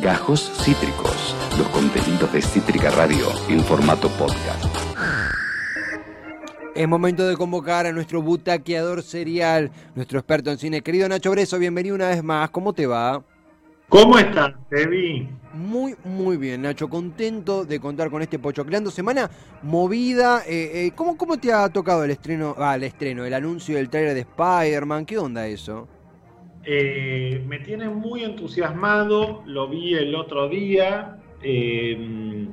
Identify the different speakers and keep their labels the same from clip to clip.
Speaker 1: Gajos Cítricos, los contenidos de Cítrica Radio en formato podcast.
Speaker 2: Es momento de convocar a nuestro butaqueador serial, nuestro experto en cine. Querido Nacho Breso, bienvenido una vez más. ¿Cómo te va?
Speaker 3: ¿Cómo estás, Evi?
Speaker 2: Muy, muy bien, Nacho. Contento de contar con este Pochocleando. Semana movida. Eh, eh, ¿cómo, ¿Cómo te ha tocado el estreno, ah, el estreno, el anuncio del trailer de Spider-Man? ¿Qué onda eso?
Speaker 3: Eh, me tiene muy entusiasmado, lo vi el otro día. Eh,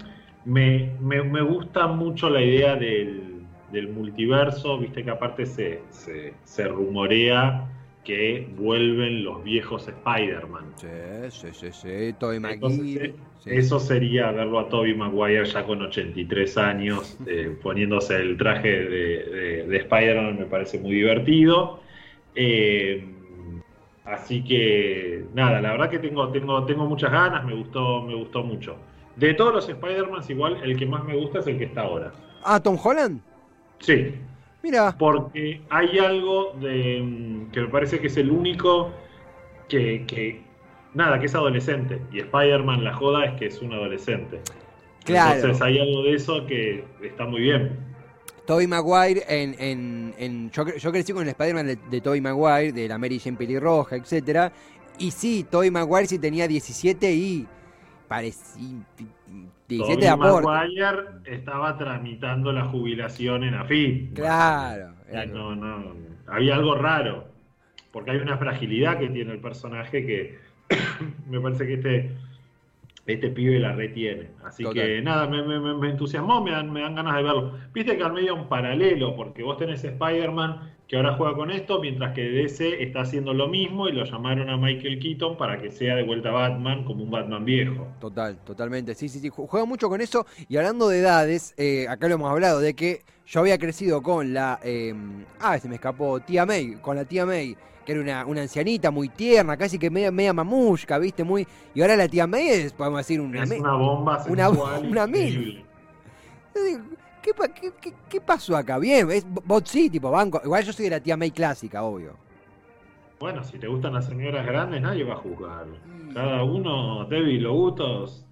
Speaker 3: me, me, gusta mucho la idea del, del multiverso, viste que aparte se, se, se rumorea que vuelven los viejos Spider-Man.
Speaker 2: Sí, sí, sí, sí, Tobey Maguire.
Speaker 3: Eso sería verlo a Tobey Maguire ya con 83 años, eh, poniéndose el traje de, de, Spider-Man, me parece muy divertido. Eh, así que, nada, la verdad que tengo, tengo, tengo muchas ganas, me gustó, me gustó mucho. De todos los Spider-Man, igual el que más me gusta es el que está ahora.
Speaker 2: Ah, Tom Holland.
Speaker 3: Sí,
Speaker 2: Mira.
Speaker 3: Porque hay algo de mm, que me parece que es el único que, nada, que es adolescente. Y Spider-Man, la joda es que es un adolescente. Claro. Entonces hay algo de eso que está muy bien.
Speaker 2: Tobey Maguire en, en, yo, crecí con el Spider-Man de, de Tobey Maguire, de la Mary Jane pelirroja, etcétera. Y sí, Tobey Maguire sí tenía 17 y parecía
Speaker 3: 17 de Maguire estaba tramitando la jubilación en AFI.
Speaker 2: Claro.
Speaker 3: No, no, había algo raro. Porque hay una fragilidad que tiene el personaje que me parece que este, este pibe la retiene. Así que nada, me, me, entusiasmó, me dan, me dan ganas de verlo. Viste que al medio un paralelo, porque vos tenés Spider-Man que ahora juega con esto, mientras que DC está haciendo lo mismo y lo llamaron a Michael Keaton para que sea de vuelta Batman como un Batman viejo.
Speaker 2: Total, totalmente. Sí, sí, sí. Juega mucho con eso. Y hablando de edades, eh, acá lo hemos hablado, de que yo había crecido con la. Em, ah, se me escapó. Tía May, con la tía May, que era una, ancianita muy tierna, casi que media, media mamushka, ¿viste? Muy. Y ahora la tía May es, podemos decir, una.
Speaker 3: Es una bomba
Speaker 2: Una, una mil. ¿Qué, pasó acá? Bien, es bot sí, tipo banco. Igual yo soy de la tía May clásica, obvio.
Speaker 3: Bueno, si te gustan las señoras grandes, nadie va a juzgar. Cada uno, débil o gustos.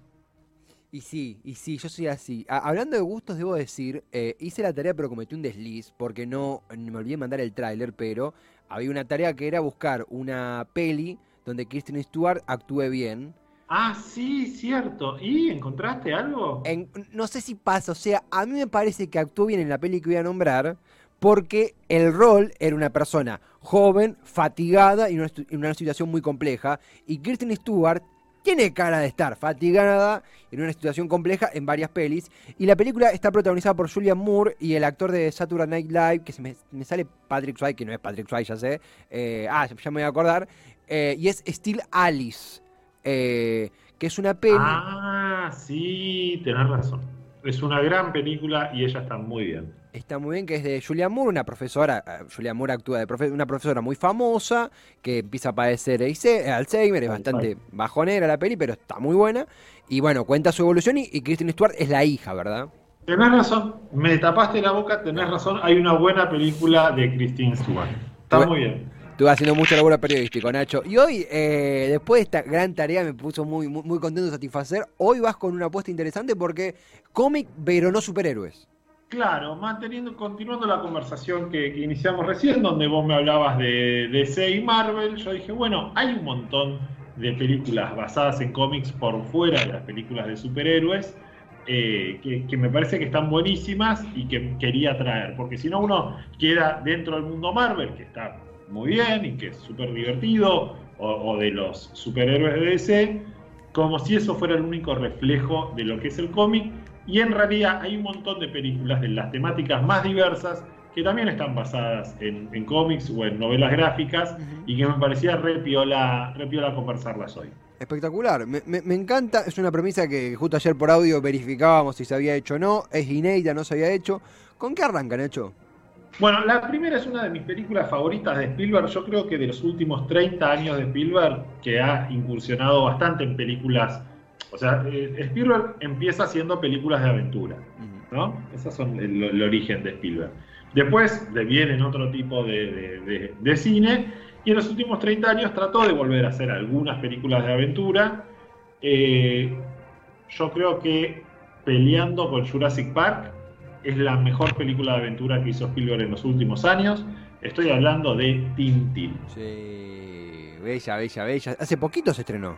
Speaker 2: Y sí, y sí, yo soy así. hablando de gustos, debo decir, eh, hice la tarea pero cometí un desliz porque no me olvidé mandar el tráiler, pero había una tarea que era buscar una peli donde Kristen Stewart actúe bien
Speaker 3: Ah, sí, cierto. ¿Y encontraste algo?
Speaker 2: no sé si pasa, o sea, a mí me parece que actuó bien en la peli que voy a nombrar porque el rol era una persona joven, fatigada y en una situación muy compleja. Y Kirsten Stewart tiene cara de estar fatigada en una situación compleja en varias pelis. Y la película está protagonizada por Julian Moore y el actor de Saturday Night Live, que se me, sale Patrick Swayze, que no es Patrick Swayze, ya sé. Eh, ah, ya me voy a acordar. Eh, y es Still Alice. Eh, que es una peli.
Speaker 3: Ah, sí, tenés razón. Es una gran película y ella está muy bien.
Speaker 2: Está muy bien, que es de Julia Moore, una profesora, eh, Julia Moore actúa de una profesora muy famosa, que empieza a padecer Alzheimer, es bastante bajonera la peli, pero está muy buena. Y bueno, cuenta su evolución y, y Kristen Stewart es la hija, ¿verdad?
Speaker 3: Tenés razón, me tapaste la boca, tenés razón, hay una buena película de Kristen Stewart. Está muy bien.
Speaker 2: Estuve haciendo mucho laburo periodístico, Nacho. Y hoy, eh, después de esta gran tarea, me puso muy, muy, contento de satisfacer. Hoy vas con una apuesta interesante porque cómic, pero no superhéroes.
Speaker 3: Claro, manteniendo, continuando la conversación que, iniciamos recién, donde vos me hablabas de DC y Marvel, yo dije, bueno, hay un montón de películas basadas en cómics por fuera de las películas de superhéroes, eh, que, que, me parece que están buenísimas y que quería traer, porque si no uno queda dentro del mundo Marvel, que está muy bien y que es súper divertido, o, de los superhéroes de DC, como si eso fuera el único reflejo de lo que es el cómic. Y en realidad hay un montón de películas de las temáticas más diversas que también están basadas en, cómics o en novelas gráficas y que me parecía re piola, conversarlas hoy.
Speaker 2: Espectacular, me, me, encanta, es una premisa que justo ayer por audio verificábamos si se había hecho o no, es inédita, no se había hecho. ¿Con qué arrancan, hecho?
Speaker 3: Bueno, la primera es una de mis películas favoritas de Spielberg. Yo creo que de los últimos 30 años de Spielberg, que ha incursionado bastante en películas. O sea, eh, Spielberg empieza haciendo películas de aventura, ¿no? Esas son el, origen de Spielberg. Después le vienen otro tipo de, de, cine y en los últimos 30 años trató de volver a hacer algunas películas de aventura. eh, yo creo que peleando con Jurassic Park es la mejor película de aventura que hizo Spielberg en los últimos años. Estoy hablando de Tintín.
Speaker 2: Sí, bella, bella, bella. Hace poquito se estrenó.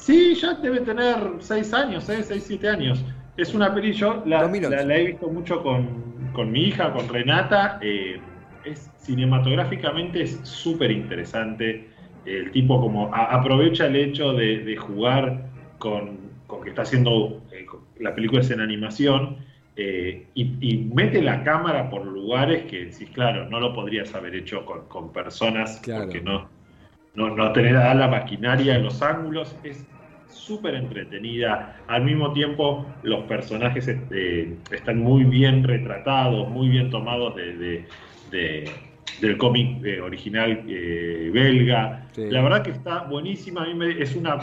Speaker 3: Sí, ya debe tener 6 años, 6, 7 años. Es una peli, yo la, he visto mucho con, mi hija, con Renata. Eh, es cinematográficamente es súper interesante. El tipo como aprovecha el hecho de, jugar con, que está haciendo eh, la película es en animación eh, y, mete la cámara por lugares que, sí, claro, no lo podrías haber hecho con, personas porque no, no, no tener la maquinaria en los ángulos. Es súper entretenida. Al mismo tiempo, los personajes este, están muy bien retratados, muy bien tomados de, del cómic eh, original eh, belga. La verdad que está buenísima. A mí me, es una,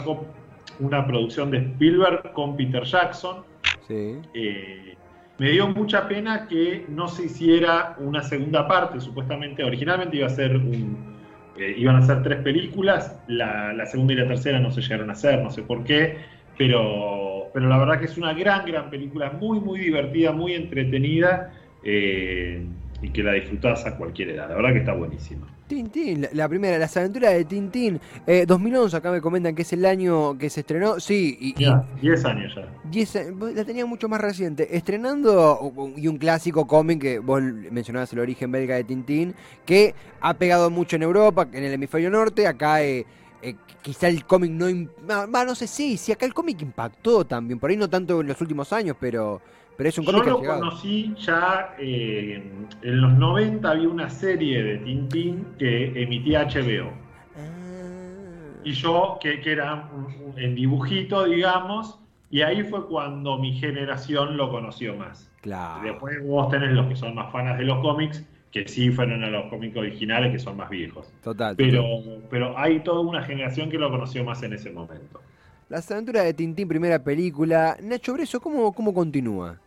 Speaker 3: una producción de Spielberg con Peter Jackson. Eh, me dio mucha pena que no se hiciera una segunda parte. Supuestamente, originalmente iba a ser un, eh, iban a ser tres películas, la, segunda y la tercera no se llegaron a hacer, no sé por qué, pero, pero la verdad que es una gran, gran película, muy, muy divertida, muy entretenida. Eh, y que la disfrutás a cualquier edad. La verdad que está buenísima.
Speaker 2: Tintín, la primera, las aventuras de Tintín. 2011, eh, acá me comentan que es el año que se estrenó. Sí,
Speaker 3: y. 10 años ya.
Speaker 2: Diez, la tenía mucho más reciente. Estrenando, y un clásico cómic que vos mencionabas el origen belga de Tintín, que ha pegado mucho en Europa, en el hemisferio norte. Acá. Eh, eh, quizá el cómic no... No, no sé, sí, sí, acá el cómic impactó también, por ahí no tanto en los últimos años, pero, pero es un cómic
Speaker 3: Yo lo conocí ya eh, en los 90 había una serie de Tintín que emitía HBO. Ah. Y yo, que, era en dibujito, digamos, y ahí fue cuando mi generación lo conoció más.
Speaker 2: Claro.
Speaker 3: Después vos tenés los que son más fanas de los cómics, que sí fueron a los cómics originales, que son más viejos.
Speaker 2: Total.
Speaker 3: Pero, pero hay toda una generación que lo conoció más en ese momento.
Speaker 2: Las aventuras de Tintín, primera película. Nacho Breso, ¿cómo, cómo continúa?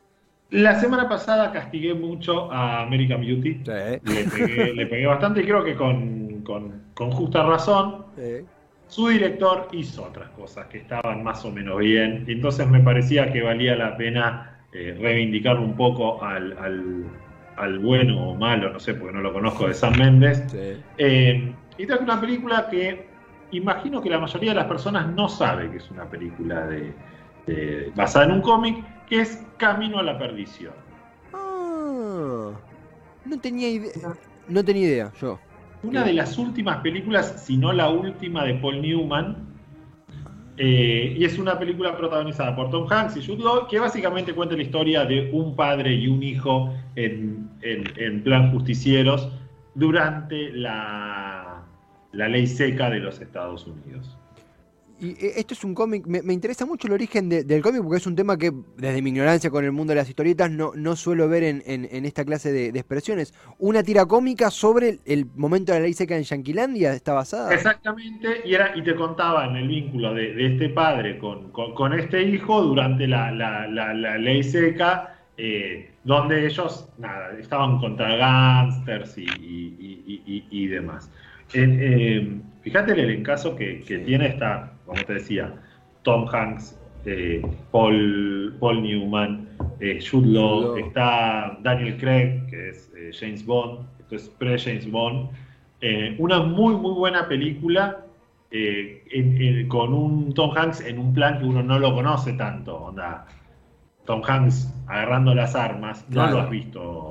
Speaker 3: La semana pasada castigué mucho a American Beauty. Le, pegué, bastante y creo que con, justa razón. Su director hizo otras cosas que estaban más o menos bien. Y entonces me parecía que valía la pena eh, reivindicar un poco al, bueno o malo, no sé, porque no lo conozco, de Sam Méndez. Eh, y traje una película que imagino que la mayoría de las personas no sabe que es una película de basada en un cómic es Camino a la Perdición.
Speaker 2: Ah, no tenía idea. No tenía idea, yo.
Speaker 3: Una de las últimas películas, si no la última, de Paul Newman. Eh, y es una película protagonizada por Tom Hanks y Jude Law, que básicamente cuenta la historia de un padre y un hijo en, plan justicieros durante la, la ley seca de los Estados Unidos.
Speaker 2: Y eh, esto es un cómic, me, interesa mucho el origen del cómic porque es un tema que desde mi ignorancia con el mundo de las historietas no, no suelo ver en, en, esta clase de, expresiones. Una tira cómica sobre el, momento de la ley seca en Yanquilandia está basada.
Speaker 3: Exactamente, y, era, y te contaban el vínculo de, este padre con, con, este hijo durante la, la, la, ley seca, eh, donde ellos nada, estaban contra gángsters y, y, y, demás. Eh, fíjate el caso que, que tiene esta como te decía, Tom Hanks, eh, Paul, Paul Newman, eh, Jude Law, está Daniel Craig, que es eh, James Bond, esto es pre-James Bond. una muy, muy buena película con un Tom Hanks en un plan que uno no lo conoce tanto. Onda, Tom Hanks agarrando las armas, no lo has visto,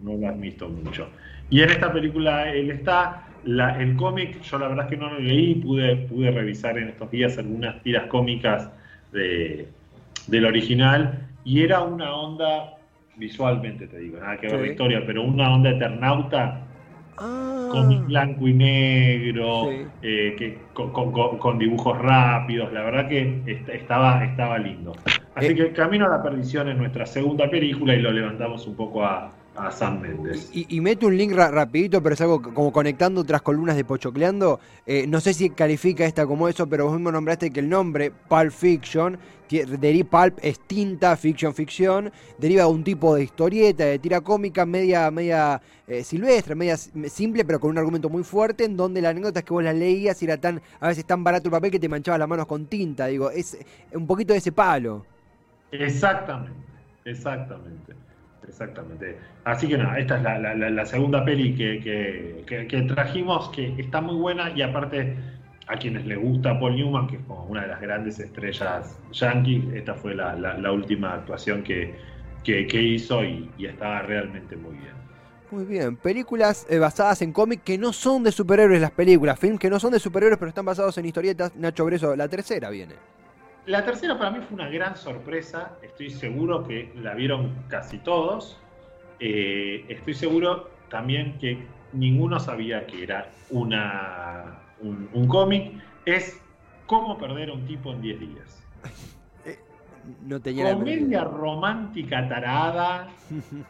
Speaker 3: no lo has visto mucho. Y en esta película él está, el cómic, yo la verdad es que no lo leí, pude, pude revisar en estos días algunas tiras cómicas de, del original y era una onda, visualmente te digo, nada que ver la historia, pero una onda eternauta, ah. cómic blanco y negro, eh, que, con, dibujos rápidos, la verdad que estaba, estaba lindo. Así eh. que Camino a la Perdición es nuestra segunda película y lo levantamos un poco a, a.
Speaker 2: Y, y meto un link ra- rapidito, pero es algo como conectando otras columnas de Pochocleando. Eh, no sé si califica esta como eso, pero vos mismo nombraste que el nombre Pulp Fiction, Pulp es tinta, fiction, ficción, deriva de un tipo de historieta, de tira cómica media, media eh, silvestre, media simple, pero con un argumento muy fuerte, en donde la anécdota es que vos la leías y era tan, a veces tan barato el papel que te manchabas las manos con tinta. Digo, es un poquito de ese palo.
Speaker 3: Exactamente, exactamente, exactamente. Así que nada, esta es la, la- segunda peli que, que- trajimos, que está muy buena y aparte a quienes les gusta Paul Newman, que es como una de las grandes estrellas yankees, esta fue la, última actuación que hizo y, y estaba realmente muy bien.
Speaker 2: Muy bien, películas eh, basadas en cómics que no son de superhéroes las películas, films que no son de superhéroes pero están basados en historietas. Nacho Breso, la tercera viene.
Speaker 3: La tercera para mí fue una gran sorpresa, estoy seguro que la vieron casi todos, Eh, estoy seguro también que ninguno sabía que era una, un, un cómic, es Cómo perder a un tipo en 10 días.
Speaker 2: No tenía la
Speaker 3: Comedia romántica tarada,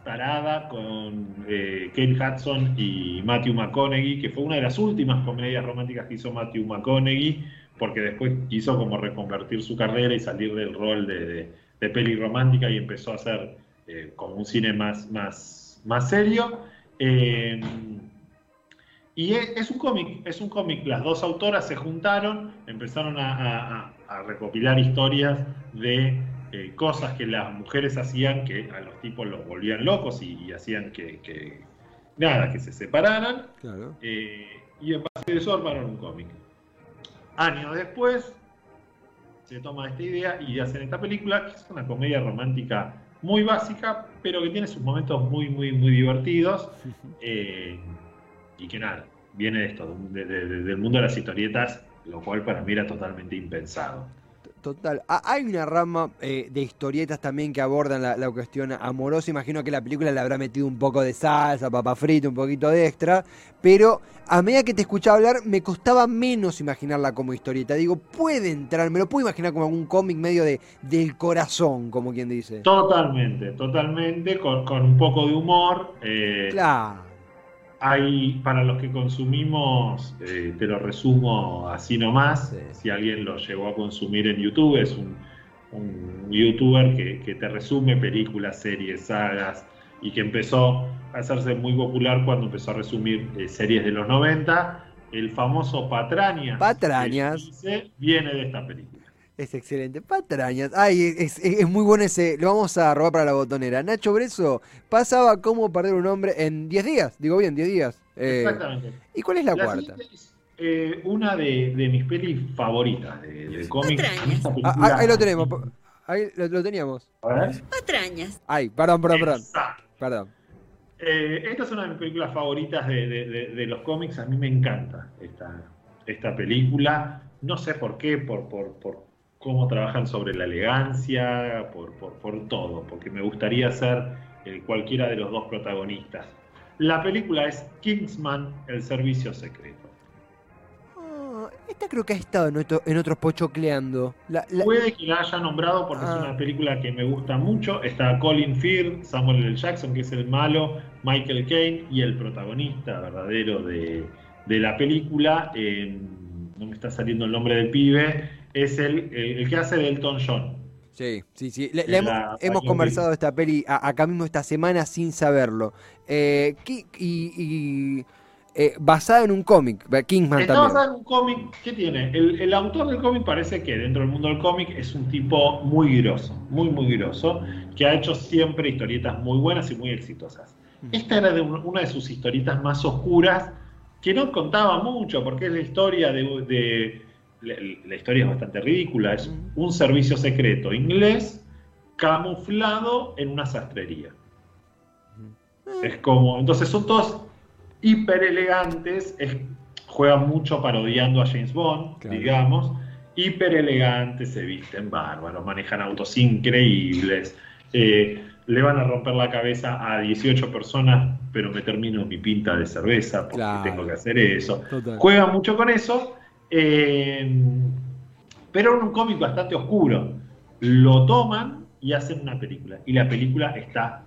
Speaker 3: tarada con eh, Kate Hudson y Matthew McConaughey, que fue una de las últimas comedias románticas que hizo Matthew McConaughey, porque después quiso como reconvertir su carrera y salir del rol de, de- de peli romántica y empezó a hacer eh, como un cine más, más, más serio. Eh, y es, es un cómic, es un cómic. Las dos autoras se juntaron, empezaron a, a- a- a recopilar historias de eh, cosas que las mujeres hacían que a los tipos los volvían locos y, y hacían que, que- nada, que se separaran.
Speaker 2: Claro.
Speaker 3: Y en base a eso armaron un cómic. Años después se toma esta idea y hacen esta película, que es una comedia romántica muy básica, pero que tiene sus momentos muy, muy, muy divertidos. eh, y que nada, viene de esto, de- de- de- del mundo de las historietas, lo cual para mí era totalmente impensado.
Speaker 2: Total. Ah, hay una rama eh, de historietas también que abordan la, la cuestión amorosa. Imagino que la película le habrá metido un poco de salsa, papa frita, un poquito de extra. Pero a medida que te escuchaba hablar, me costaba menos imaginarla como historieta. Digo, puede entrar, me lo puedo imaginar como algún cómic medio de del corazón, como quien dice.
Speaker 3: Totalmente, totalmente, con, con un poco de humor. eh,
Speaker 2: Claro.
Speaker 3: Hay, para los que consumimos, eh, te lo resumo así nomás,
Speaker 2: Sí.
Speaker 3: si alguien lo llegó a consumir en YouTube, es un, un youtuber que, que te resume películas, series, sagas, y que empezó a hacerse muy popular cuando empezó a resumir eh, series de los 90. El famoso Patrañas,
Speaker 2: Patrañas.
Speaker 3: que dice, viene de esta película.
Speaker 2: Es excelente. Patrañas. Ay, es, es- es muy bueno ese. Lo vamos a robar para la botonera. Nacho Breso pasaba cómo perder un hombre en 10 días. Digo bien, 10 días. Eh,
Speaker 3: Exactamente.
Speaker 2: ¿Y cuál es la,
Speaker 3: La
Speaker 2: cuarta?
Speaker 3: es, eh, una de, de mis pelis favoritas de, de esta
Speaker 2: Ah, ah, ahí lo tenemos. Ahí lo, lo teníamos.
Speaker 4: Patrañas.
Speaker 2: Ay, perdón, perdón, perdón.
Speaker 3: Exacto.
Speaker 2: Perdón.
Speaker 3: Eh, esta es una de mis películas favoritas de, de- de- de los cómics. A mí me encanta esta, esta película. No sé por qué, por, por, por cómo trabajan sobre la elegancia, por, por, por todo, porque me gustaría ser eh, cualquiera de los dos protagonistas. La película es Kingsman, el servicio secreto.
Speaker 2: Ah, esta creo que ha estado en, otro- en otros pochocleando. La- la-
Speaker 3: Puede que la haya nombrado porque
Speaker 2: Ah.
Speaker 3: es una película que me gusta mucho. Está Colin Firth, Samuel L. Jackson, que es el malo, Michael Caine y el protagonista verdadero de, de la película. eh, no me está saliendo el nombre del pibe. Es el, el, el que hace de Elton John.
Speaker 2: Sí, sí, sí. Le-
Speaker 3: En
Speaker 2: le hemos,
Speaker 3: la-
Speaker 2: hemos conversado de esta peli a- acá mismo esta semana sin saberlo. Eh, ¿qué- y, y, eh, basada en un cómic, Kingsman
Speaker 3: Está
Speaker 2: también.
Speaker 3: basada en un cómic. ¿Qué tiene? El, el autor del cómic parece que dentro del mundo del cómic es un tipo muy grosso, muy, muy grosso, que ha hecho siempre historietas muy buenas y muy exitosas. Esta era de un- una de sus historietas más oscuras, que no contaba mucho, porque es la historia de. de- la, la historia es bastante ridícula. Es un servicio secreto inglés camuflado en una sastrería. Es como. Entonces son todos hiper elegantes. es- juegan mucho parodiando a James Bond,
Speaker 2: Claro.
Speaker 3: digamos. Hiper elegantes, se visten bárbaros, manejan autos increíbles. eh, le van a romper la cabeza a 18 personas, pero me termino mi pinta de cerveza porque
Speaker 2: Claro.
Speaker 3: tengo que hacer eso.
Speaker 2: Total.
Speaker 3: Juegan mucho con eso, eh, pero en un cómic bastante oscuro. Lo toman y hacen una película. Y la película está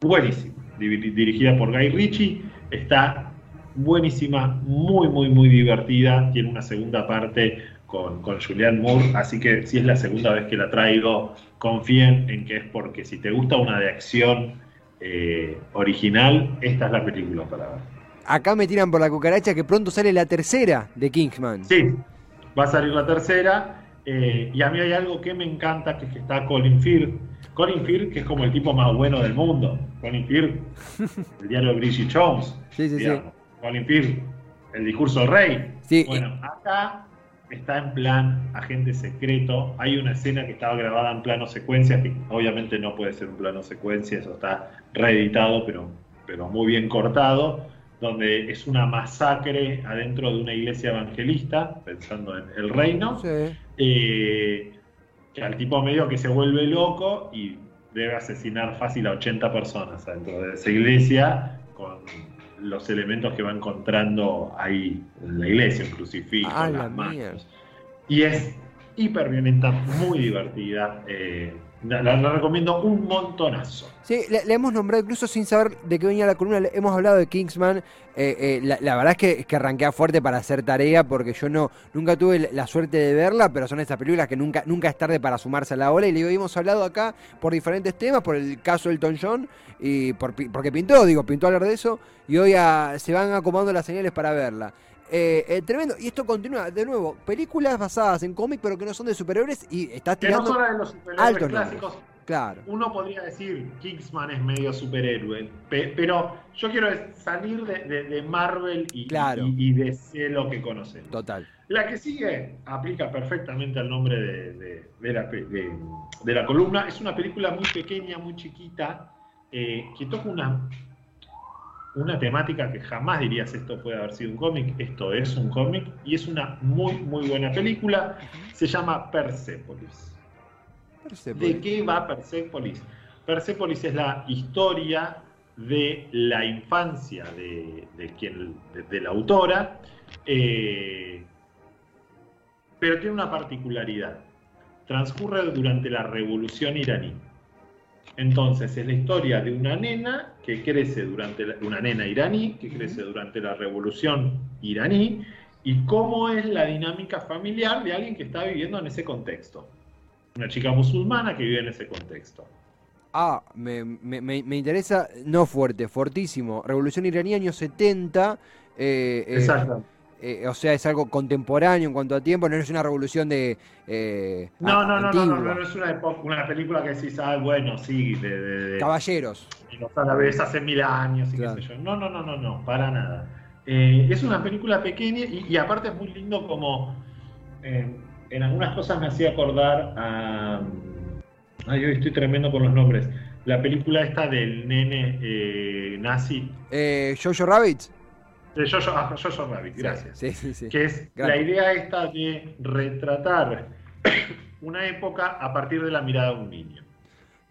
Speaker 3: buenísima. dirigida por Guy Ritchie. Está buenísima, muy, muy, muy divertida. Tiene una segunda parte con, con Julianne Moore, así que si es la segunda vez que la traigo, confíen en que es porque si te gusta una de acción eh, original, esta es la película para ver.
Speaker 2: Acá me tiran por la cucaracha que pronto sale la tercera de Kingsman.
Speaker 3: Sí, va a salir la tercera. Eh, y a mí hay algo que me encanta, que es que está Colin Firth. Colin Firth, que es como el tipo más bueno del mundo. Colin Firth, el diario de Bridget Jones.
Speaker 2: Sí, sí, sí.
Speaker 3: Colin Firth, el discurso del rey.
Speaker 2: Sí.
Speaker 3: Bueno, acá está en plan agente secreto. Hay una escena que estaba grabada en plano secuencia, que obviamente no puede ser un plano secuencia, eso está reeditado, pero, pero muy bien cortado, donde es una masacre adentro de una iglesia evangelista, pensando en el reino, eh, que al tipo medio que se vuelve loco y debe asesinar fácil a 80 personas dentro de esa iglesia con los elementos que va encontrando ahí en la iglesia, un crucifijo,
Speaker 2: ah,
Speaker 3: las manos. Y es hiper violenta, muy divertida. Eh, la, recomiendo un montonazo.
Speaker 2: Sí, le, hemos nombrado incluso sin saber de qué venía la columna, hemos hablado de Kingsman. Eh, eh, la, verdad es que, es que arranqué fuerte para hacer tarea porque yo no nunca tuve la suerte de verla, pero son esas películas que nunca, nunca es tarde para sumarse a la ola. Y le hemos hablado acá por diferentes temas, por el caso Elton John, y por, porque pintó, digo, pintó hablar de eso, y hoy se van acomodando las señales para verla. Eh, eh, tremendo. Y esto continúa, de nuevo, películas basadas en cómics, pero que no son de superhéroes y estás tirando.
Speaker 3: Que no son de los superhéroes clásicos.
Speaker 2: Claro.
Speaker 3: Uno podría decir, Kingsman es medio superhéroe, pero yo quiero salir de, Marvel y, y, de lo que conocemos.
Speaker 2: Total.
Speaker 3: La que sigue aplica perfectamente al nombre de, la, de, la, columna. Es una película muy pequeña, muy chiquita, eh, que toca una una temática que jamás dirías esto puede haber sido un cómic, esto es un cómic y es una muy muy buena película, se llama Persepolis. ¿De qué va Persepolis? Persepolis es la historia de la infancia de, quien, de, la autora, eh, pero tiene una particularidad. Transcurre durante la revolución iraní. Entonces, es la historia de una nena que crece durante una nena iraní que crece durante la revolución iraní y cómo es la dinámica familiar de alguien que está viviendo en ese contexto. Una chica musulmana que vive en ese contexto.
Speaker 2: Ah, me, interesa, no fuerte, fortísimo. Revolución iraní, años 70.
Speaker 3: Eh, eh, Exacto.
Speaker 2: Eh, o sea, es algo contemporáneo en cuanto a tiempo, no es una revolución de.
Speaker 3: Eh, no, no, no, no, no, no, es una, una película que decís, ah, bueno, sí, de.
Speaker 2: Caballeros.
Speaker 3: a la vez hace mil años y qué sé yo. No, no, no, no, no, para nada. Eh, es una película pequeña y, aparte es muy lindo como. en algunas cosas me hacía acordar a. Ay, yo estoy tremendo con los nombres. La película esta del nene nazi.
Speaker 2: Jojo Rabbit.
Speaker 3: De Jojo, ah, Rabbit, gracias. Que es la idea esta de retratar una época a partir de la mirada de un niño.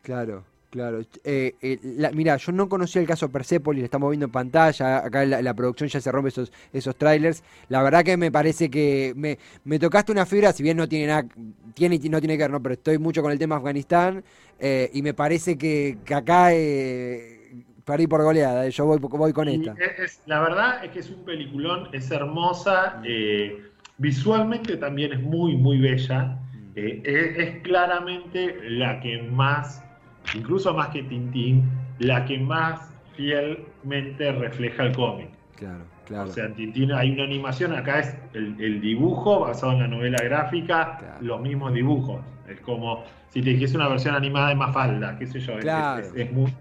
Speaker 2: Claro, claro. Eh, eh, mira, yo no conocía el caso Persepolis, lo estamos viendo en pantalla, acá la, la, producción ya se rompe esos, esos trailers. La verdad que me parece que me, me tocaste una fibra, si bien no tiene nada, tiene no tiene que ver, no, pero estoy mucho con el tema Afganistán eh, y me parece que, que acá Perdí por goleada, eh, yo voy, voy con esta.
Speaker 3: Es, la verdad es que es un peliculón, es hermosa, eh, visualmente también es muy, muy bella. Mm. Eh, es, claramente la que más, incluso más que Tintín, la que más fielmente refleja el cómic.
Speaker 2: Claro, claro.
Speaker 3: O sea, en Tintín hay una animación, acá es el, dibujo basado en la novela gráfica, los mismos dibujos. Es como si te dijese una versión animada de Mafalda, qué sé yo. es, muy,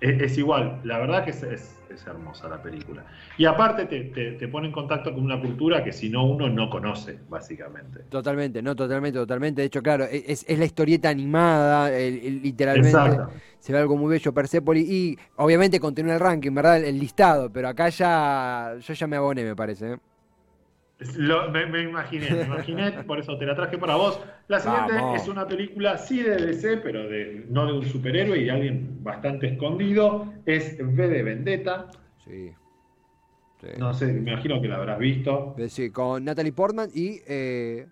Speaker 3: es, igual, la verdad que es, hermosa la película. Y aparte te, pone en contacto con una cultura que si no uno no conoce, básicamente.
Speaker 2: Totalmente, no, totalmente, totalmente. De hecho, claro, e, es, la historieta animada, literalmente. Se ve algo muy bello, Persepolis. Y obviamente continúa el ranking, ¿verdad? El, listado, pero acá ya yo ya me aboné, me parece. ¿eh?
Speaker 3: Me, imaginé, me imaginé, por eso te la traje para vos. La siguiente es una película, sí de DC, pero de, no de un superhéroe y de alguien bastante escondido. Es V de Vendetta.
Speaker 2: Sí.
Speaker 3: No sé, me imagino que la habrás visto.
Speaker 2: Sí, con Natalie Portman y.
Speaker 3: Eh...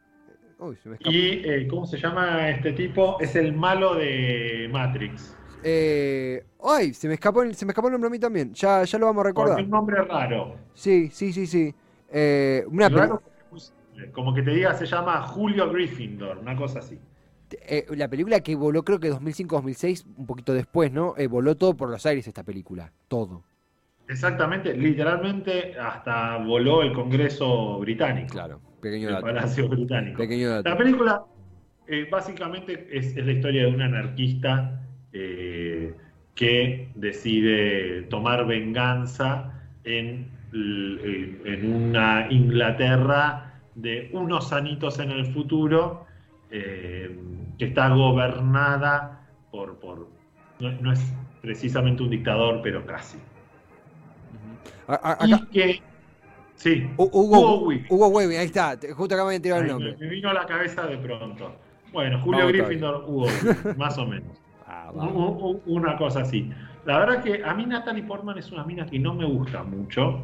Speaker 3: Uy, se me y, eh, ¿cómo se llama este tipo? Es el malo de Matrix.
Speaker 2: Eh, ay, se me escapó el, se me escapó el nombre a mí también. Ya, ya lo vamos a
Speaker 3: Porque
Speaker 2: recordar.
Speaker 3: un nombre raro.
Speaker 2: Sí, sí, sí, sí. Eh, una
Speaker 3: Raro, como que te diga, se llama Julio Gryffindor, una cosa así.
Speaker 2: eh, la película que voló creo que 2005-2006, un poquito después, ¿no? Eh, voló todo por los aires esta película. Todo.
Speaker 3: Exactamente, literalmente hasta voló el Congreso británico.
Speaker 2: Claro. Pequeño
Speaker 3: El
Speaker 2: dato.
Speaker 3: Palacio Británico.
Speaker 2: Pequeño dato.
Speaker 3: La película eh, básicamente es, es la historia de un anarquista eh, que decide tomar venganza en, en una Inglaterra de unos anitos en el futuro eh, que está gobernada por... por no, no es precisamente un dictador, pero casi.
Speaker 2: Acá-
Speaker 3: Y que... Sí,
Speaker 2: Hu- Hugo,
Speaker 3: Hugo Weaving.
Speaker 2: Hugo Weaving, ahí está. Justo acá me tirado el nombre.
Speaker 3: me, vino a la cabeza de pronto. Bueno, Julio Gryffindor, Hugo, Weaving, más o menos.
Speaker 2: Ah,
Speaker 3: Una cosa así. La verdad que a mí Natalie Portman es una mina que no me gusta mucho.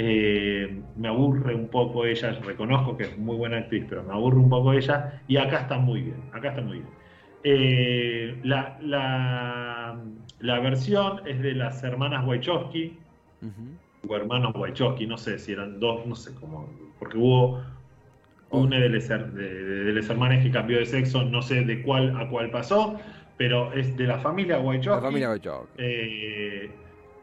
Speaker 3: Eh, me aburre un poco ella. Reconozco que es muy buena actriz, pero me aburre un poco ella. Y acá está muy bien. Acá está muy bien. Eh, la, la- la versión es de las hermanas Wachowski o hermanos Wachowski, no sé si eran dos, no sé cómo, porque hubo una de las, de, hermanas que cambió de sexo, no sé de cuál a cuál pasó, pero es de la familia Wachowski.
Speaker 2: La familia Wachowski.
Speaker 3: Eh,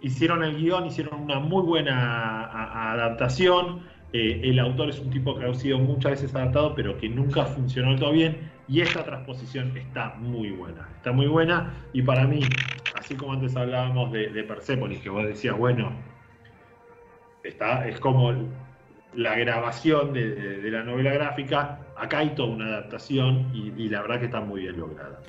Speaker 3: hicieron el guion, hicieron una muy buena adaptación. Eh, el autor es un tipo que ha sido muchas veces adaptado, pero que nunca funcionó todo bien. Y esta transposición está muy buena. Está muy buena. Y para mí, así como antes hablábamos de, Persepolis, que vos decías, bueno, está, es como la grabación de, la novela gráfica. Acá hay toda una adaptación y la verdad que está muy bien lograda.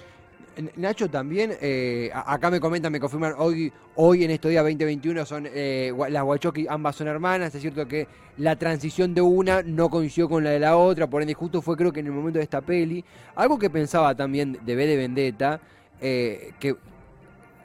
Speaker 2: Nacho también, eh, acá me comentan, me confirman, hoy, hoy en estos días 2021 son eh, las Wachowski, ambas son hermanas, es cierto que la transición de una no coincidió con la de la otra, por ende justo fue creo que en el momento de esta peli, algo que pensaba también de B de Vendetta, eh, que,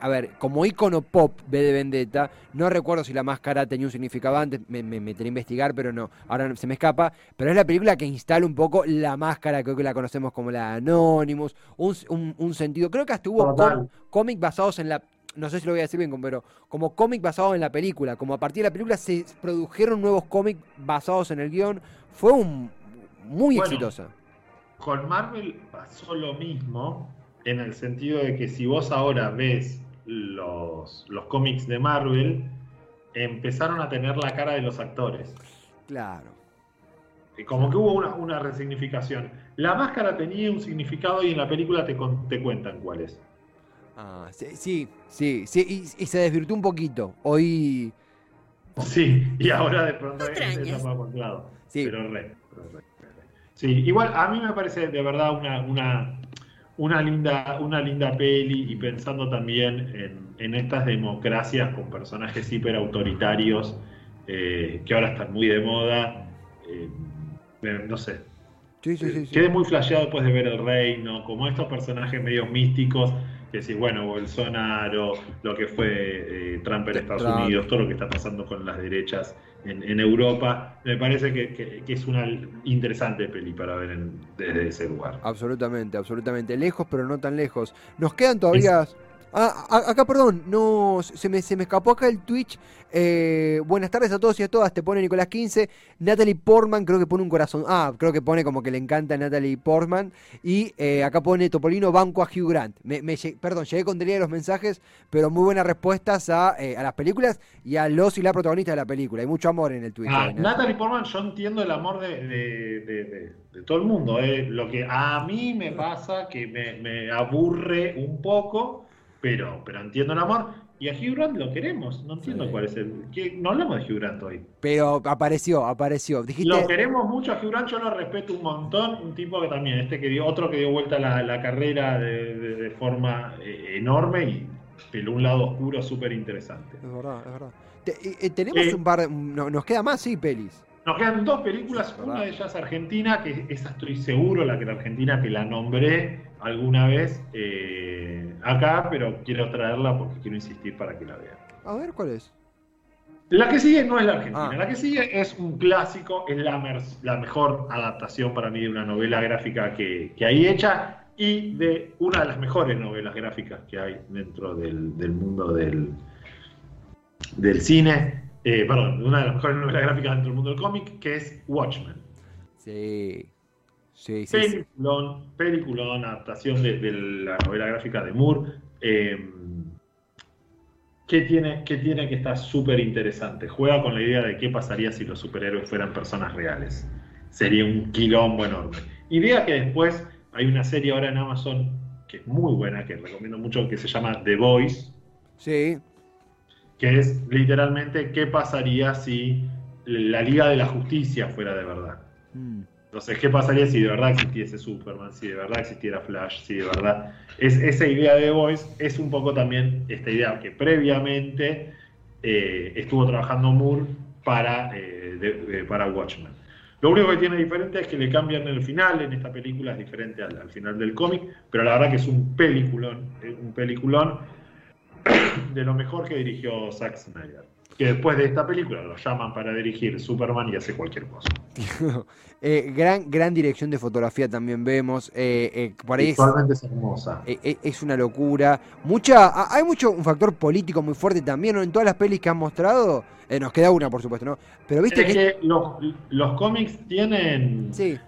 Speaker 2: a ver, como icono pop B de Vendetta, no recuerdo si la máscara tenía un significado antes, me, me meteré a investigar, pero no, ahora se me escapa, pero es la película que instala un poco la máscara, creo que la conocemos como la Anonymous, un, un- un sentido, creo que hasta hubo cómics basados en la, no sé si lo voy a decir bien, pero como cómic basados en la película, como a partir de la película se produjeron nuevos cómics basados en el guion, fue un, muy
Speaker 3: Bueno,
Speaker 2: exitosa.
Speaker 3: Con Marvel pasó lo mismo, en el sentido de que si vos ahora ves los, los cómics de Marvel, empezaron a tener la cara de los actores.
Speaker 2: Claro.
Speaker 3: Y como que hubo una, una resignificación. La máscara tenía un significado y en la película te, te cuentan cuál es.
Speaker 2: Ah, sí, sí, sí, sí, y, y se desvirtuó un poquito. Hoy,
Speaker 3: Sí, y ahora de pronto está más por lado.
Speaker 2: Sí.
Speaker 3: Pero re, pero re, re. Sí, igual a mí me parece de verdad una, una, una, linda, una linda peli y pensando también en, en estas democracias con personajes hiperautoritarios eh, que ahora están muy de moda. eh, eh, no sé,
Speaker 2: sí, sí, sí, sí.
Speaker 3: Quedé muy flasheado después de ver El Reino, como estos personajes medio místicos, que decís, bueno, Bolsonaro, lo que fue eh, Trump en Estados
Speaker 2: Trump.
Speaker 3: Unidos, todo lo que está pasando con las derechas en, en Europa, me parece que, que- que es una interesante peli para ver en- desde ese lugar.
Speaker 2: Absolutamente, absolutamente. Lejos, pero no tan lejos. Nos quedan todavía. Ah, a- acá, perdón, no se me, se me escapó acá el Twitch. Eh, buenas tardes a todos y a todas. Te pone Nicolás 15. Natalie Portman, creo que pone un corazón. Ah, creo que pone como que le encanta a Natalie Portman. Y eh, acá pone Topolino Banco a Hugh Grant. Me, perdón, llegué con delay a los mensajes, pero muy buenas respuestas a, eh, a las películas y a los y la protagonista de la película. Hay mucho amor en el Twitch.
Speaker 3: Ah. Natalie Portman, yo entiendo el amor de, de- de- de- de todo el mundo. eh. Lo que a mí me pasa, que me, me aburre un poco, pero, pero entiendo el amor. Y a Hugh Grant lo queremos. No entiendo
Speaker 2: Sí.
Speaker 3: cuál es el. ¿qué? No hablamos de Hugh Grant hoy.
Speaker 2: Pero apareció, apareció. Dijiste.
Speaker 3: Lo queremos mucho a Hugh Grant, yo lo respeto un montón. Un tipo que también, este que dio, otro que dio vuelta la, la carrera de, de- de forma eh, enorme y peló un lado oscuro súper interesante.
Speaker 2: Es verdad, es verdad. Te- eh, eh, tenemos
Speaker 3: Eh,
Speaker 2: un par. de- no- nos queda más, sí, pelis.
Speaker 3: Nos quedan dos películas, una de ellas argentina, que esa estoy seguro, la que la argentina que la nombré alguna vez eh, acá, pero quiero traerla porque quiero insistir para que la vean.
Speaker 2: A ver, ¿cuál es?
Speaker 3: La que sigue no es la argentina,
Speaker 2: Ah.
Speaker 3: la que sigue es un clásico, es la, la mejor adaptación para mí de una novela gráfica que, que hay hecha y de una de las mejores novelas gráficas que hay dentro del, del mundo del, del cine, eh, perdón, una de las mejores novelas gráficas dentro del mundo del cómic, que es Watchmen.
Speaker 2: Sí. Sí, sí, sí.
Speaker 3: Peliculón, peliculón, adaptación de, de la novela gráfica de Moore. eh, que tiene, que tiene que estar súper interesante. Juega con la idea de qué pasaría si los superhéroes fueran personas reales. Sería un quilombo enorme. Idea que después hay una serie ahora en Amazon que es muy buena, que recomiendo mucho, que se llama The Voice,
Speaker 2: Sí.
Speaker 3: Que es literalmente qué pasaría si la Liga de la Justicia fuera de verdad.
Speaker 2: Mm.
Speaker 3: Entonces, ¿qué pasaría si de verdad existiese Superman, si de verdad existiera Flash, si de verdad... Es, esa idea de Voice es un poco también esta idea que previamente eh, estuvo trabajando Moore para, eh, de- de- para Watchmen. Lo único que tiene diferente es que le cambian el final, en esta película es diferente al, al final del cómic, pero la verdad que es un peliculón, eh, un peliculón de lo mejor que dirigió Zack Snyder. Que después de esta película lo llaman para dirigir Superman y hace cualquier cosa.
Speaker 2: Eh, gran, gran dirección de fotografía también vemos. eh, eh, ahí es,
Speaker 3: hermosa.
Speaker 2: eh, es una locura. Mucha, ha- hay mucho un factor político muy fuerte también, ¿no? En todas las pelis que han mostrado, nos queda una, por supuesto, ¿no? Pero viste
Speaker 3: Es
Speaker 2: que...
Speaker 3: que los, los cómics tienen,
Speaker 2: Sí,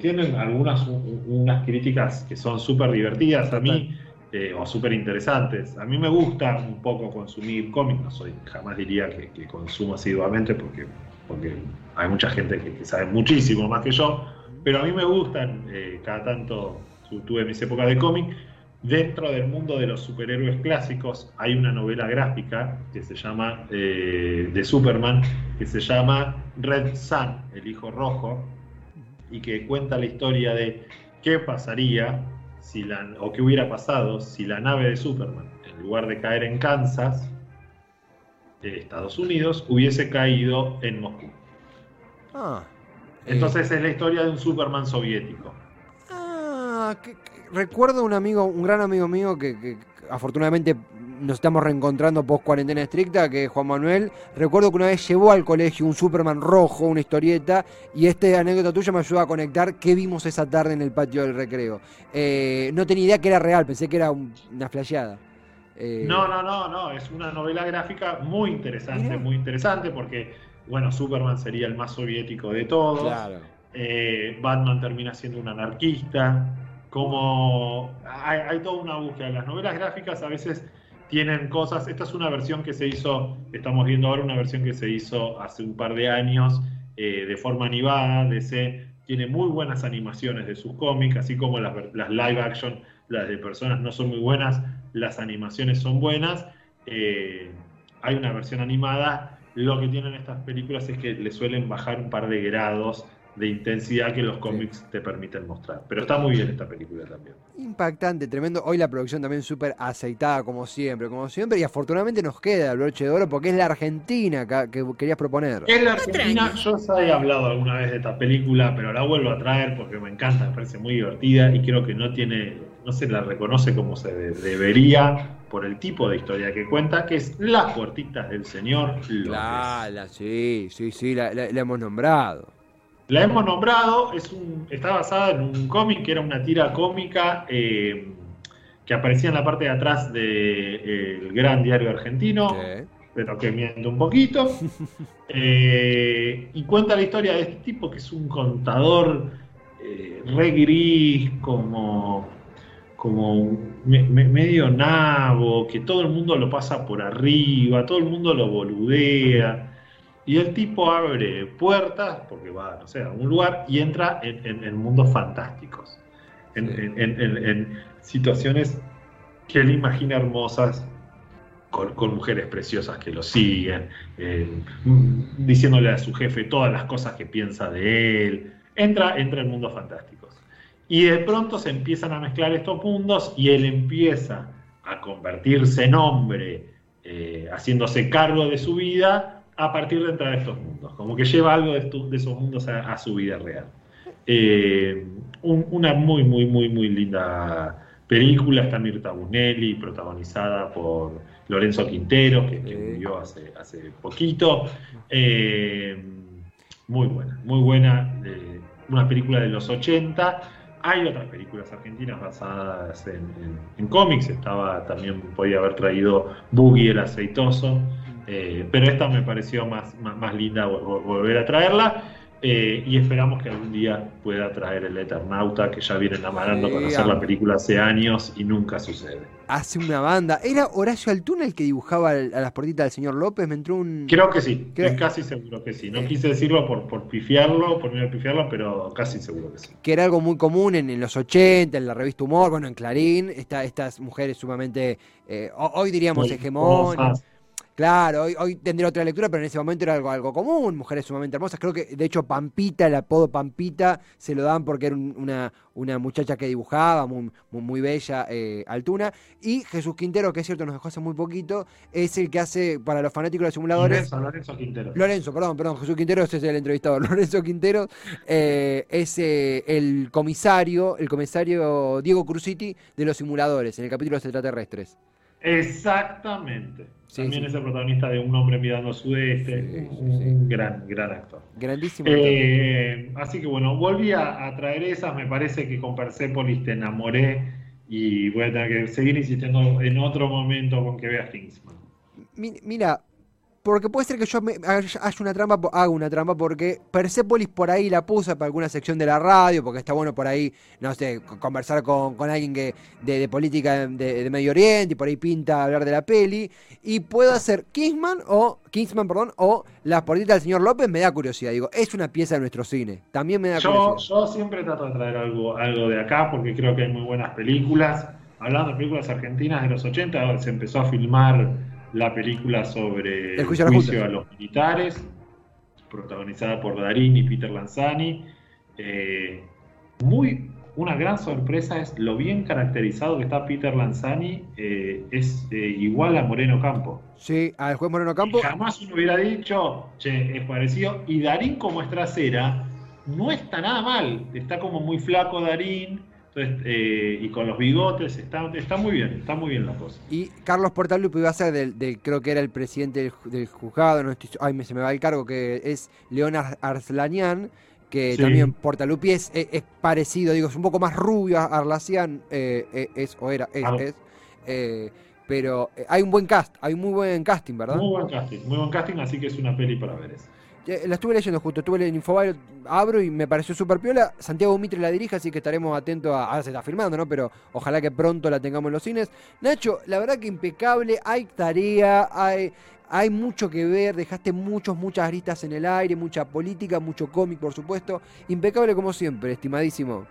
Speaker 3: tienen algunas unas críticas que son súper divertidas a mí eh, o súper interesantes. A mí me gusta un poco consumir cómics, no soy, jamás diría que, consumo asiduamente porque, porque hay mucha gente que, sabe muchísimo más que yo, pero a mí me gustan, eh, cada tanto tu- tuve mis épocas de cómic. Dentro del mundo de los superhéroes clásicos hay una novela gráfica que se llama eh, de Superman, que se llama Red Sun, el hijo rojo, y que cuenta la historia de qué pasaría si la, o qué hubiera pasado si la nave de Superman, en lugar de caer en Kansas, de Estados Unidos, hubiese caído en Moscú.
Speaker 2: Ah, eh,
Speaker 3: Entonces es la historia de un Superman soviético.
Speaker 2: Ah, que- que- recuerdo un amigo, un gran amigo mío que, que afortunadamente nos estamos reencontrando post cuarentena estricta, que Juan Manuel. Recuerdo que una vez llevó al colegio un Superman rojo, una historieta, y esta anécdota tuya me ayuda a conectar qué vimos esa tarde en el patio del recreo. Eh, no tenía idea que era real, pensé que era un- una flasheada. Eh,
Speaker 3: No, no, no, no, es una novela gráfica muy interesante, muy interesante porque, bueno, Superman sería el más soviético de todos.
Speaker 2: Claro.
Speaker 3: Eh, Batman termina siendo un anarquista. Como hay, hay toda una búsqueda. Las novelas gráficas a veces tienen cosas. Esta es una versión que se hizo, estamos viendo ahora una versión que se hizo hace un par de años eh, de forma animada. DC tiene muy buenas animaciones de sus cómics, así como las, live action, las de personas no son muy buenas, las animaciones son buenas. Eh, hay una versión animada. Lo que tienen estas películas es que le suelen bajar un par de grados de intensidad que los cómics te permiten mostrar. Pero está muy bien esta película también.
Speaker 2: Impactante, tremendo. Hoy la producción también súper aceitada, como siempre, como siempre. Y afortunadamente nos queda el broche de oro porque es la Argentina que, que querías proponer.
Speaker 3: En la Argentina, yo ya he hablado alguna vez de esta película, pero la vuelvo a traer porque me encanta, me parece muy divertida y creo que no tiene, no se la reconoce como se de- debería por el tipo de historia que cuenta, que es Las puertitas del señor López.
Speaker 2: La, la, sí, sí, sí, la, la- la hemos nombrado.
Speaker 3: La hemos nombrado, es un, está basada en un cómic que era una tira cómica eh, que aparecía en la parte de atrás del gran diario argentino, pero que miente un poquito. Eh, y cuenta la historia de este tipo que es un contador eh, re gris, como, como me- me- medio nabo, que todo el mundo lo pasa por arriba, todo el mundo lo boludea. Y el tipo abre puertas, porque va, no sé, a algún lugar, y entra en, en- en mundos fantásticos. En,
Speaker 2: Sí.
Speaker 3: en- situaciones que él imagina hermosas, con, con mujeres preciosas que lo siguen, eh, diciéndole a su jefe todas las cosas que piensa de él. Entra, entra en mundos fantásticos. Y de pronto se empiezan a mezclar estos mundos y él empieza a convertirse en hombre, eh, haciéndose cargo de su vida a partir de entrar a estos mundos. Como que lleva algo de, esos mundos a, a su vida real. Eh, un- una muy, muy, muy, muy linda película. Está Mirta Bunelli, protagonizada por Lorenzo Quintero, que, murió hace, hace poquito. Eh, muy buena, muy buena. eh, una película de los 80. Hay otras películas argentinas basadas en, cómics. Estaba también podía haber traído Boogie el aceitoso, eh, pero esta me pareció más, más, linda volver a traerla. Eh, y esperamos que algún día pueda traer el Eternauta, que ya vienen amarando con hacer la película hace años y nunca sucede.
Speaker 2: Hace una banda. ¿Era Horacio Altuna el que dibujaba a las portitas del señor López? Me entró un.
Speaker 3: Creo que sí, casi seguro que sí. No eh. quise decirlo por, por pifiarlo, por no pifiarlo, pero casi seguro que sí.
Speaker 2: Que era algo muy común en, los 80, en la revista Humor, bueno, en Clarín, estas mujeres sumamente, eh, hoy diríamos hegemónicas Claro, hoy, hoy tendría otra lectura, pero en ese momento era algo, algo común, mujeres sumamente hermosas. Creo que, de hecho, Pampita, el apodo Pampita, se lo dan porque era una, una muchacha que dibujaba, muy, muy, bella, eh, Altuna. Y Jesús Quintero, que es cierto, nos dejó hace muy poquito, es el que hace para los fanáticos de los simuladores.
Speaker 3: Lorenzo, Lorenzo Quintero.
Speaker 2: Lorenzo, perdón, perdón, Jesús Quintero ese es el entrevistador. Lorenzo Quintero eh, es eh, el comisario, el comisario Diego Cruziti de los simuladores, en el capítulo de los extraterrestres.
Speaker 3: Exactamente. También es el protagonista de Un hombre mirando al sudeste, un gran, gran actor.
Speaker 2: Grandísimo.
Speaker 3: Eh, así que bueno, volví a, traer esas, me parece que con Persepolis te enamoré y voy a tener que seguir insistiendo en otro momento con que veas Kingsman.
Speaker 2: Mira, porque puede ser que yo me haga una trampa, haga una trampa, porque Persepolis por ahí la puse para alguna sección de la radio, porque está bueno por ahí, no sé, conversar con, alguien que de, política de, Medio Oriente, y por ahí pinta hablar de la peli. Y puedo hacer Kingsman o Kingsman, perdón, o Las políticas del señor López, me da curiosidad. Digo, es una pieza de nuestro cine. También me da curiosidad.
Speaker 3: Yo siempre trato de traer algo, algo de acá, porque creo que hay muy buenas películas. Hablando de películas argentinas de los 80, se empezó a filmar la película sobre
Speaker 2: el juicio,
Speaker 3: a, los militares, protagonizada por Darín y Peter Lanzani. Eh, muy, una gran sorpresa es lo bien caracterizado que está Peter Lanzani, eh, es eh, igual a Moreno Campo.
Speaker 2: Sí, al juez Moreno Campo.
Speaker 3: jamás uno hubiera dicho, che, es parecido. Y Darín como es trasera, no está nada mal, está como muy flaco Darín eh, y con los bigotes, está, está muy bien, está muy bien la cosa.
Speaker 2: Y Carlos Portalupi iba a ser del, creo que era el presidente del, juzgado, no ay, me, se me va el cargo, que es León Arslanian, que también Portalupi es, es, parecido, digo, es un poco más rubio a Arlacian, eh, eh, es, o era, es, es pero hay un buen cast, hay un muy buen casting, ¿verdad?
Speaker 3: Muy buen casting, muy buen casting, así que es una peli para ver eso.
Speaker 2: La estuve leyendo justo, estuve en Infobayo, abro y me pareció súper piola. Santiago Mitre la dirige, así que estaremos atentos a. Ahora se está filmando, ¿no? Pero ojalá que pronto la tengamos en los cines. Nacho, la verdad que impecable, hay tarea, hay, hay mucho que ver, dejaste muchos, muchas aristas en el aire, mucha política, mucho cómic, por supuesto. Impecable como siempre, estimadísimo.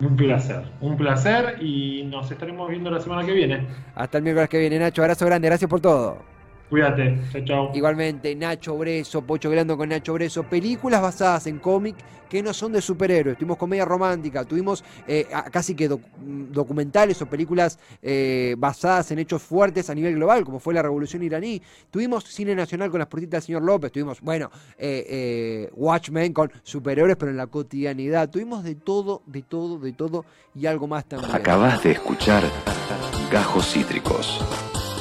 Speaker 3: Un placer, un placer y nos estaremos viendo la semana que viene.
Speaker 2: Hasta el miércoles que viene, Nacho. Abrazo grande, gracias por todo.
Speaker 3: Cuídate, chao, chao.
Speaker 2: Igualmente, Nacho Breso, Pocho Grando con Nacho Breso, películas basadas en cómic que no son de superhéroes. Tuvimos comedia romántica, tuvimos eh, casi que documentales o películas eh, basadas en hechos fuertes a nivel global, como fue la Revolución iraní. Tuvimos cine nacional con las portitas del señor López, tuvimos, bueno, eh, Watchmen con superhéroes, pero en la cotidianidad. Tuvimos de todo, de todo, de todo y algo más también.
Speaker 1: Acabas de escuchar Gajos Cítricos.